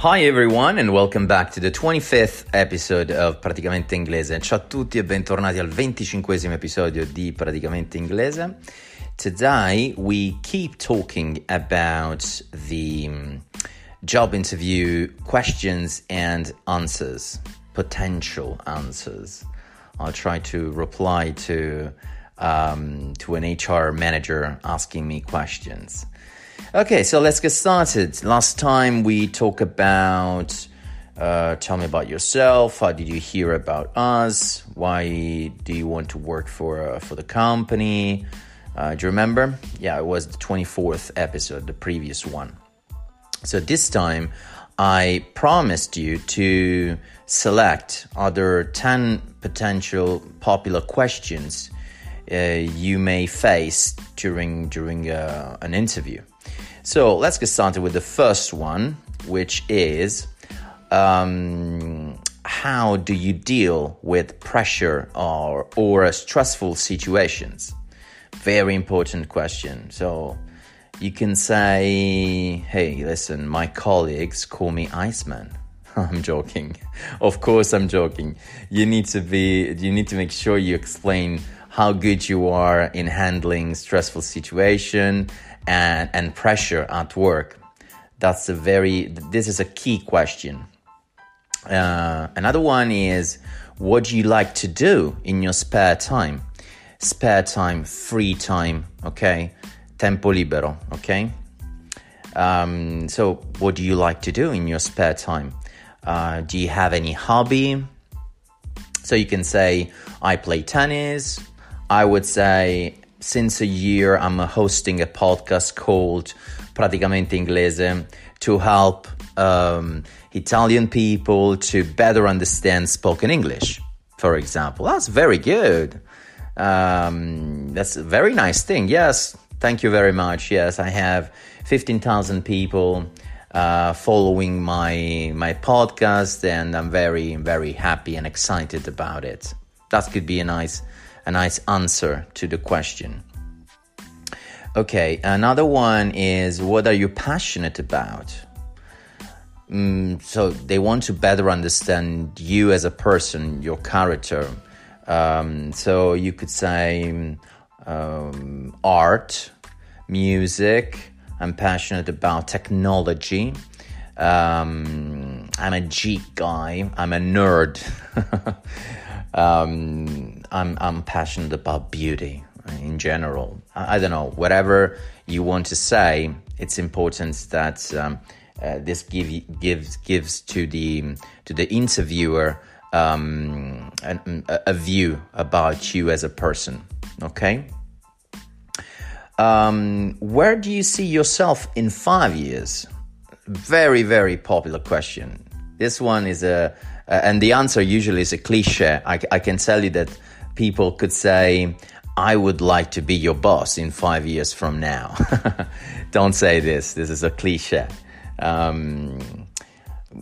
Hi everyone and welcome back to the 25th episode of Praticamente Inglese. Ciao a tutti e bentornati al 25 episodio di Praticamente Inglese. Today we keep talking about the um, job interview questions and answers, potential answers. I'll try to reply to um, to an HR manager asking me questions. Okay, so let's get started. Last time we talked about uh, tell me about yourself. How did you hear about us? Why do you want to work for uh, for the company? Uh, do you remember? Yeah, it was the 24th episode, the previous one. So this time I promised you to select other 10 potential popular questions uh, you may face during during uh, an interview. So let's get started with the first one, which is um, how do you deal with pressure or, or stressful situations? Very important question. So you can say, hey, listen, my colleagues call me Iceman. I'm joking. Of course, I'm joking. You need to be, you need to make sure you explain how good you are in handling stressful situation and, and pressure at work. That's a very, this is a key question. Uh, another one is what do you like to do in your spare time? Spare time, free time, okay? Tempo libero, okay? Um, so, what do you like to do in your spare time? Uh, do you have any hobby? So, you can say, I play tennis. I would say, since a year, I'm hosting a podcast called Praticamente Inglese to help um, Italian people to better understand spoken English, for example. That's very good. Um, that's a very nice thing. Yes, thank you very much. Yes, I have 15,000 people uh, following my my podcast, and I'm very very happy and excited about it. That could be a nice a nice answer to the question. Okay, another one is what are you passionate about? Mm, so they want to better understand you as a person, your character. Um, so you could say um, art, music. I'm passionate about technology. Um, I'm a geek guy. I'm a nerd. um, I'm, I'm passionate about beauty in general. I, I, don't know, whatever you want to say, it's important that um, uh, this give, gives gives to the to the interviewer um, an, a view about you as a person. Okay. Um, where do you see yourself in five years? Very, very popular question. This one is a, and the answer usually is a cliche. I, I can tell you that people could say, I would like to be your boss in five years from now. Don't say this. This is a cliche. Um,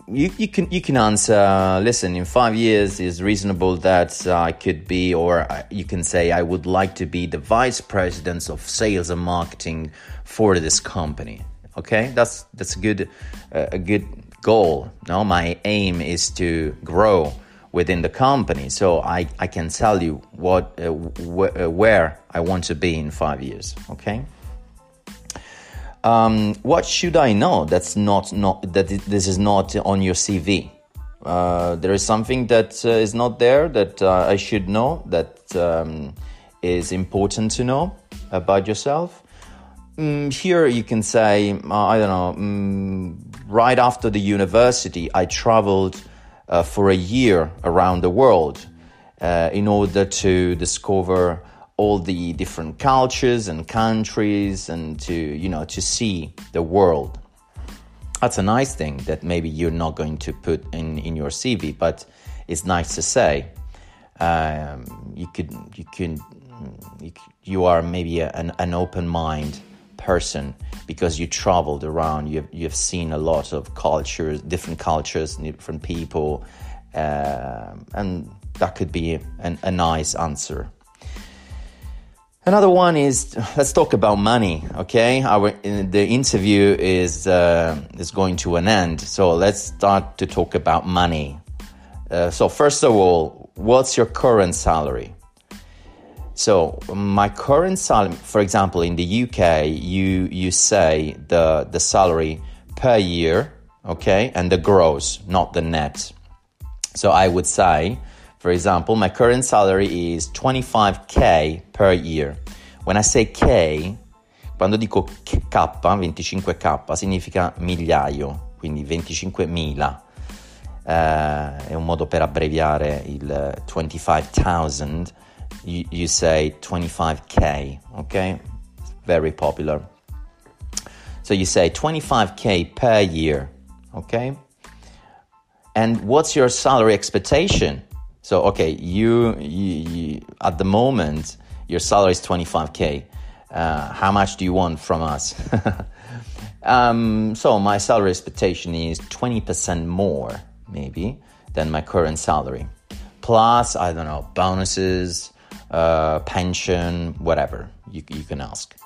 you, you can you can answer. Listen, in five years is reasonable that I could be, or you can say I would like to be the vice president of sales and marketing for this company. Okay, that's that's a good uh, a good goal. No, my aim is to grow within the company. So I, I can tell you what uh, wh- uh, where I want to be in five years. Okay. Um, what should I know? That's not not that this is not on your CV. Uh, there is something that uh, is not there that uh, I should know that um, is important to know about yourself. Mm, here you can say uh, I don't know. Mm, right after the university, I traveled uh, for a year around the world uh, in order to discover all the different cultures and countries and to you know to see the world. That's a nice thing that maybe you're not going to put in in your cv but it's nice to say. Um, you could you can you, you are maybe a, an, an open mind person because you traveled around you've, you've seen a lot of cultures different cultures different people uh, and that could be an, a nice answer Another one is let's talk about money. Okay, our the interview is uh, is going to an end, so let's start to talk about money. Uh, so first of all, what's your current salary? So my current salary, for example, in the UK, you you say the the salary per year, okay, and the gross, not the net. So I would say for example, my current salary is 25k per year. When I say K, quando dico K, 25k, significa migliaio, quindi 25.000. Uh, eh, è un modo per abbreviare il 25,000. You, you say 25k, okay? Very popular. So you say 25k per year, okay? And what's your salary expectation? So okay, you, you, you at the moment your salary is 25k. Uh, how much do you want from us? um, so my salary expectation is 20% more, maybe, than my current salary. Plus, I don't know, bonuses, uh, pension, whatever you, you can ask.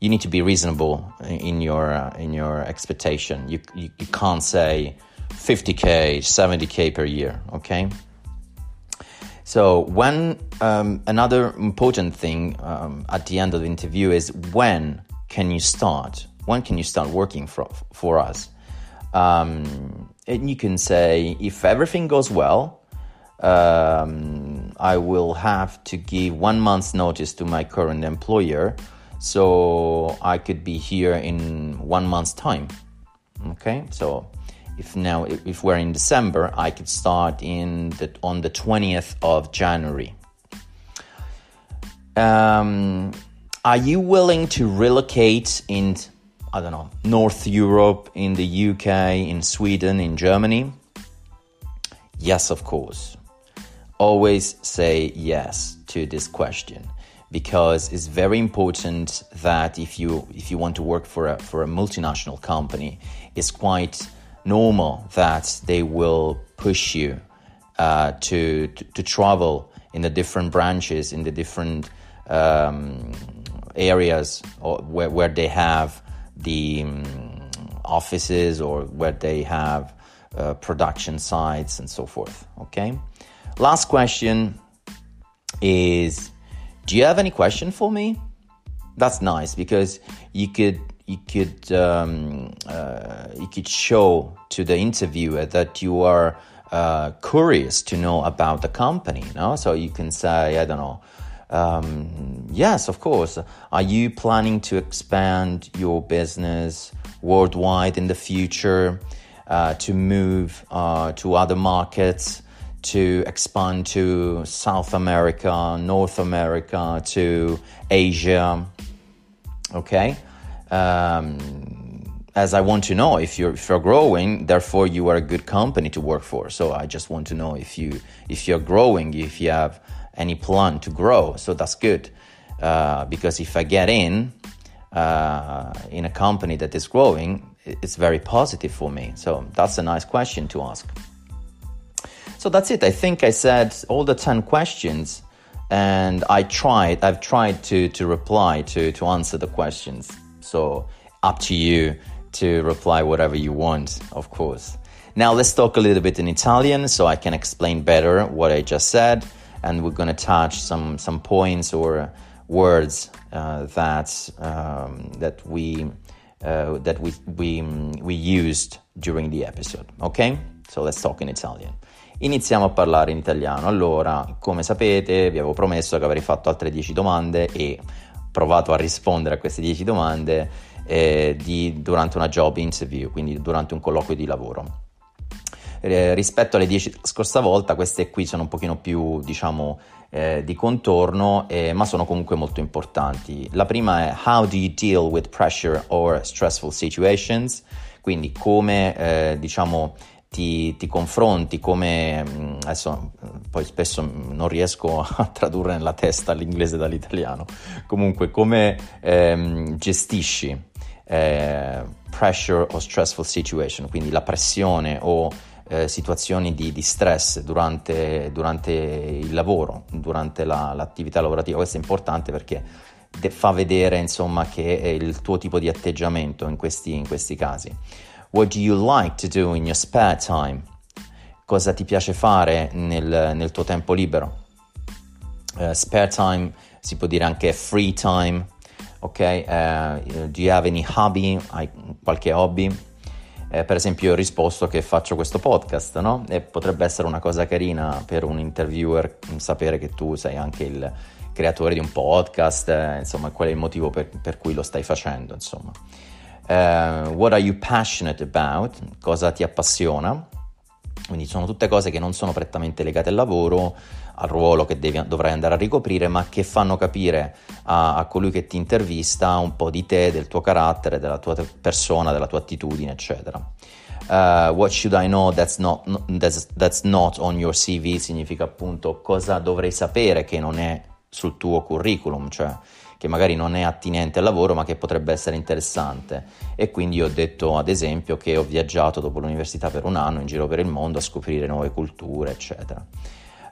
You need to be reasonable in your uh, in your expectation. You, you you can't say 50k, 70k per year. Okay. So when um, another important thing um, at the end of the interview is when can you start? When can you start working for, for us? Um, and you can say if everything goes well, um, I will have to give one month's notice to my current employer, so I could be here in one month's time. Okay, so if now if we're in December, I could start in the, on the 20th of January. Um, are you willing to relocate in I don't know North Europe, in the UK, in Sweden, in Germany? Yes, of course. Always say yes to this question because it's very important that if you if you want to work for a for a multinational company, it's quite normal that they will push you uh, to, to, to travel in the different branches in the different um, areas where, where they have the um, offices or where they have uh, production sites and so forth okay last question is do you have any question for me that's nice because you could you could um, uh, you could show to the interviewer that you are uh, curious to know about the company. No, so you can say, I don't know. Um, yes, of course. Are you planning to expand your business worldwide in the future? Uh, to move uh, to other markets, to expand to South America, North America, to Asia. Okay um, as I want to know if you're if you're growing, therefore you are a good company to work for. So I just want to know if you if you're growing, if you have any plan to grow. So that's good uh, because if I get in uh, in a company that is growing, it's very positive for me. So that's a nice question to ask. So that's it. I think I said all the ten questions, and I tried. I've tried to to reply to to answer the questions. So up to you to reply whatever you want, of course. Now let's talk a little bit in Italian so I can explain better what I just said, and we're going to touch some some points or words uh, that um, that we uh, that we we we used during the episode. Okay, so let's talk in Italian. Iniziamo a parlare in italiano. Allora, come sapete, vi avevo promesso che avrei fatto altre 10 domande e provato a rispondere a queste 10 domande eh, di, durante una job interview, quindi durante un colloquio di lavoro. Eh, rispetto alle 10 scorsa volta, queste qui sono un pochino più, diciamo, eh, di contorno, eh, ma sono comunque molto importanti. La prima è How do you deal with pressure or stressful situations? Quindi come, eh, diciamo, ti, ti, confronti, come mm, adesso poi spesso non riesco a tradurre nella testa l'inglese dall'italiano, comunque come ehm, gestisci eh, pressure o stressful situation, quindi la pressione o eh, situazioni di, di stress durante, durante, il lavoro, durante la, l'attività lavorativa, questo è importante perché fa vedere insomma che è il tuo tipo di atteggiamento in questi, in questi casi. What do you like to do in your spare time? Cosa ti piace fare nel, nel tuo tempo libero? Uh, spare time si può dire anche free time, ok? Uh, do you have any hobby? Hai qualche hobby? Uh, per esempio, ho risposto che faccio questo podcast, no? E potrebbe essere una cosa carina per un interviewer sapere che tu sei anche il creatore di un podcast, insomma, qual è il motivo per, per cui lo stai facendo, insomma. Uh, what are you passionate about? Cosa ti appassiona? Quindi sono tutte cose che non sono prettamente legate al lavoro, al ruolo che devi, dovrai andare a ricoprire, ma che fanno capire a, a, colui che ti intervista un po' di te, del tuo carattere, della tua persona, della tua attitudine, eccetera. Uh, what should I know that's not, that's, that's not on your CV significa appunto cosa dovrei sapere che non è sul tuo curriculum, cioè che magari non è attinente al lavoro ma che potrebbe essere interessante e quindi ho detto ad esempio che ho viaggiato dopo l'università per un anno in giro per il mondo a scoprire nuove culture eccetera.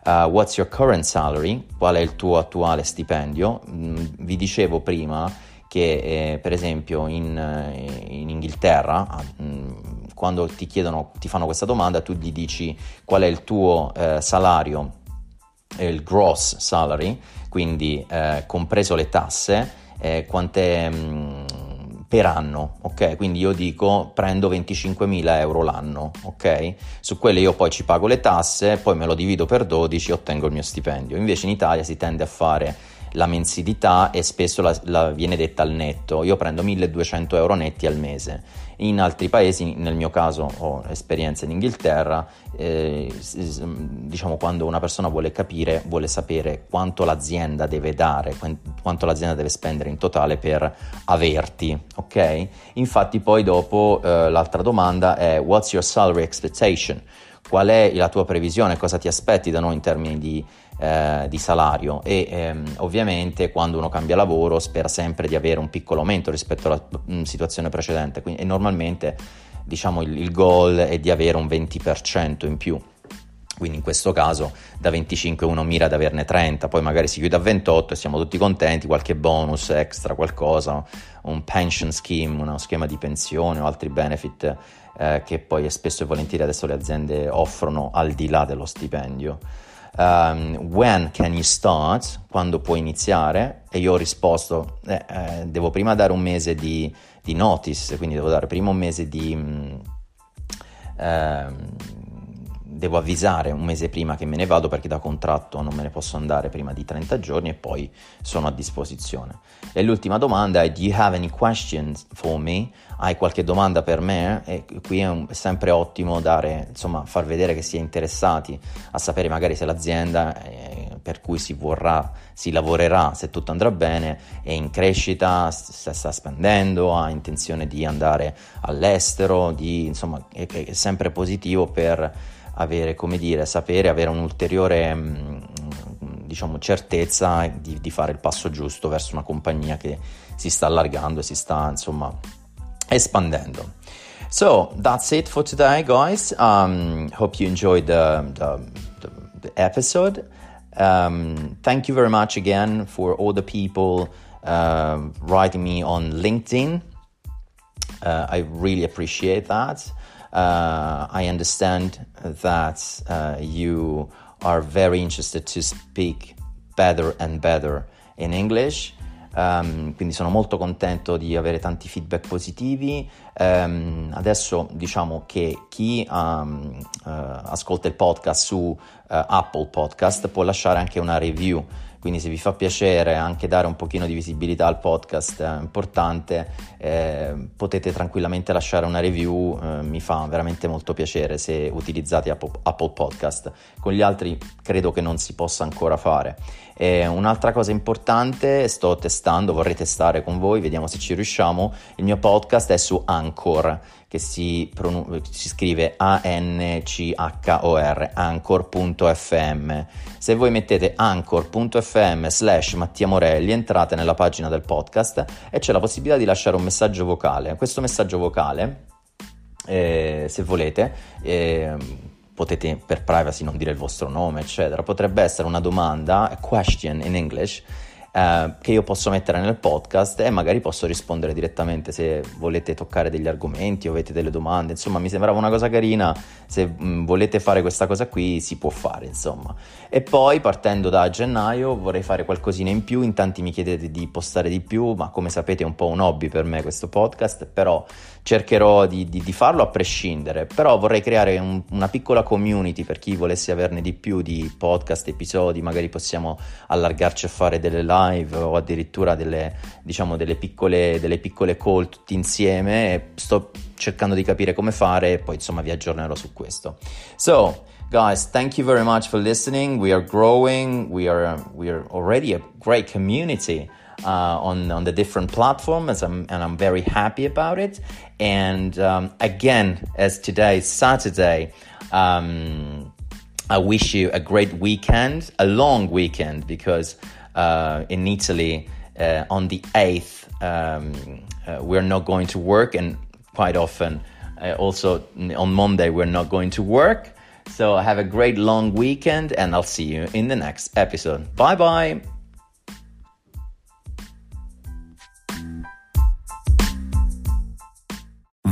Uh, what's your current salary? Qual è il tuo attuale stipendio? Mm, vi dicevo prima che eh, per esempio in, eh, in Inghilterra mm, quando ti chiedono, ti fanno questa domanda tu gli dici qual è il tuo eh, salario il gross salary, quindi eh, compreso le tasse, eh, quant'è mh, mm, per anno, ok? Quindi io dico prendo 25.000 euro l'anno, ok? Su quelle io poi ci pago le tasse, poi me lo divido per 12 e ottengo il mio stipendio. Invece in Italia si tende a fare la mensilità e spesso la, la viene detta al netto. Io prendo 1200 euro netti al mese. In altri paesi, nel mio caso ho esperienza in Inghilterra, eh, diciamo quando una persona vuole capire, vuole sapere quanto l'azienda deve dare, quanto l'azienda deve spendere in totale per averti, ok? Infatti poi dopo eh, l'altra domanda è what's your salary expectation? Qual è la tua previsione? Cosa ti aspetti da noi in termini di eh, di salario e ehm, ovviamente quando uno cambia lavoro spera sempre di avere un piccolo aumento rispetto alla mh, mm, situazione precedente. Quindi, e normalmente diciamo il, il goal è di avere un 20% in più. Quindi in questo caso da 25 uno mira ad averne 30, poi magari si chiude a 28 e siamo tutti contenti, qualche bonus extra, qualcosa, un pension scheme, uno schema di pensione o altri benefit eh, che poi spesso e volentieri adesso le aziende offrono al di là dello stipendio um, when can you start? Quando puoi iniziare? E io ho risposto, eh, eh, devo prima dare un mese di, di, notice, quindi devo dare prima un mese di... Ehm, devo avvisare un mese prima che me ne vado perché da contratto non me ne posso andare prima di 30 giorni e poi sono a disposizione. E l'ultima domanda è: Do you have any questions for me? Hai qualche domanda per me? E qui è, un, è sempre ottimo dare, insomma, far vedere che si è interessati a sapere magari se l'azienda eh, per cui si vorrà, si lavorerà, se tutto andrà bene, è in crescita, se sta spendendo, ha intenzione di andare all'estero, di, insomma, è, è sempre positivo per avere, come dire, sapere, avere un'ulteriore mm, diciamo, certezza di, di, fare il passo giusto verso una compagnia che si sta allargando e si sta insomma espandendo. So that's it for today, guys. Um, hope you enjoyed the, the, the, the episode. Um, thank you very much again for all the people uh, writing me on LinkedIn. Uh, I really appreciate that. Uh, I understand that uh, you are very interested to speak better and better in English. Um, quindi sono molto contento di avere tanti feedback positivi. Um, adesso diciamo che chi um, uh, ascolta il podcast su uh, Apple Podcast può lasciare anche una review quindi se vi fa piacere anche dare un pochino di visibilità al podcast è importante, eh, potete tranquillamente lasciare una review, eh, mi fa veramente molto piacere se utilizzate Apple, Apple Podcast. Con gli altri credo che non si possa ancora fare. E un'altra cosa importante, sto testando, vorrei testare con voi, vediamo se ci riusciamo, il mio podcast è su Anchor che si, pronun- si scrive A-N-C-H-O-R, anchor.fm. Se voi mettete anchor.fm slash Mattia Morelli, entrate nella pagina del podcast e c'è la possibilità di lasciare un messaggio vocale. Questo messaggio vocale, eh, se volete, eh, potete per privacy non dire il vostro nome, eccetera, potrebbe essere una domanda, a question in English, eh, che io posso mettere nel podcast e magari posso rispondere direttamente se volete toccare degli argomenti o avete delle domande. Insomma, mi sembrava una cosa carina. Se mh, mm, volete fare questa cosa qui, si può fare, insomma. E poi partendo da gennaio vorrei fare qualcosina in più. In tanti mi chiedete di postare di più, ma come sapete è un po' un hobby per me questo podcast, però cercherò di, di, di farlo a prescindere. Però vorrei creare un, una piccola community per chi volesse averne di più di podcast, episodi, magari possiamo allargarci a fare delle live o addirittura delle, diciamo, delle, piccole, delle piccole call tutti insieme sto cercando di capire come fare e poi insomma vi aggiornerò su questo. So, guys, thank you very much for listening. We are growing. We are we are already a great community. Uh, on on the different platforms, and I'm, and I'm very happy about it. And um, again, as today is Saturday, um, I wish you a great weekend, a long weekend, because uh, in Italy uh, on the 8th, um, uh, we're not going to work, and quite often uh, also on Monday, we're not going to work. So have a great long weekend, and I'll see you in the next episode. Bye bye.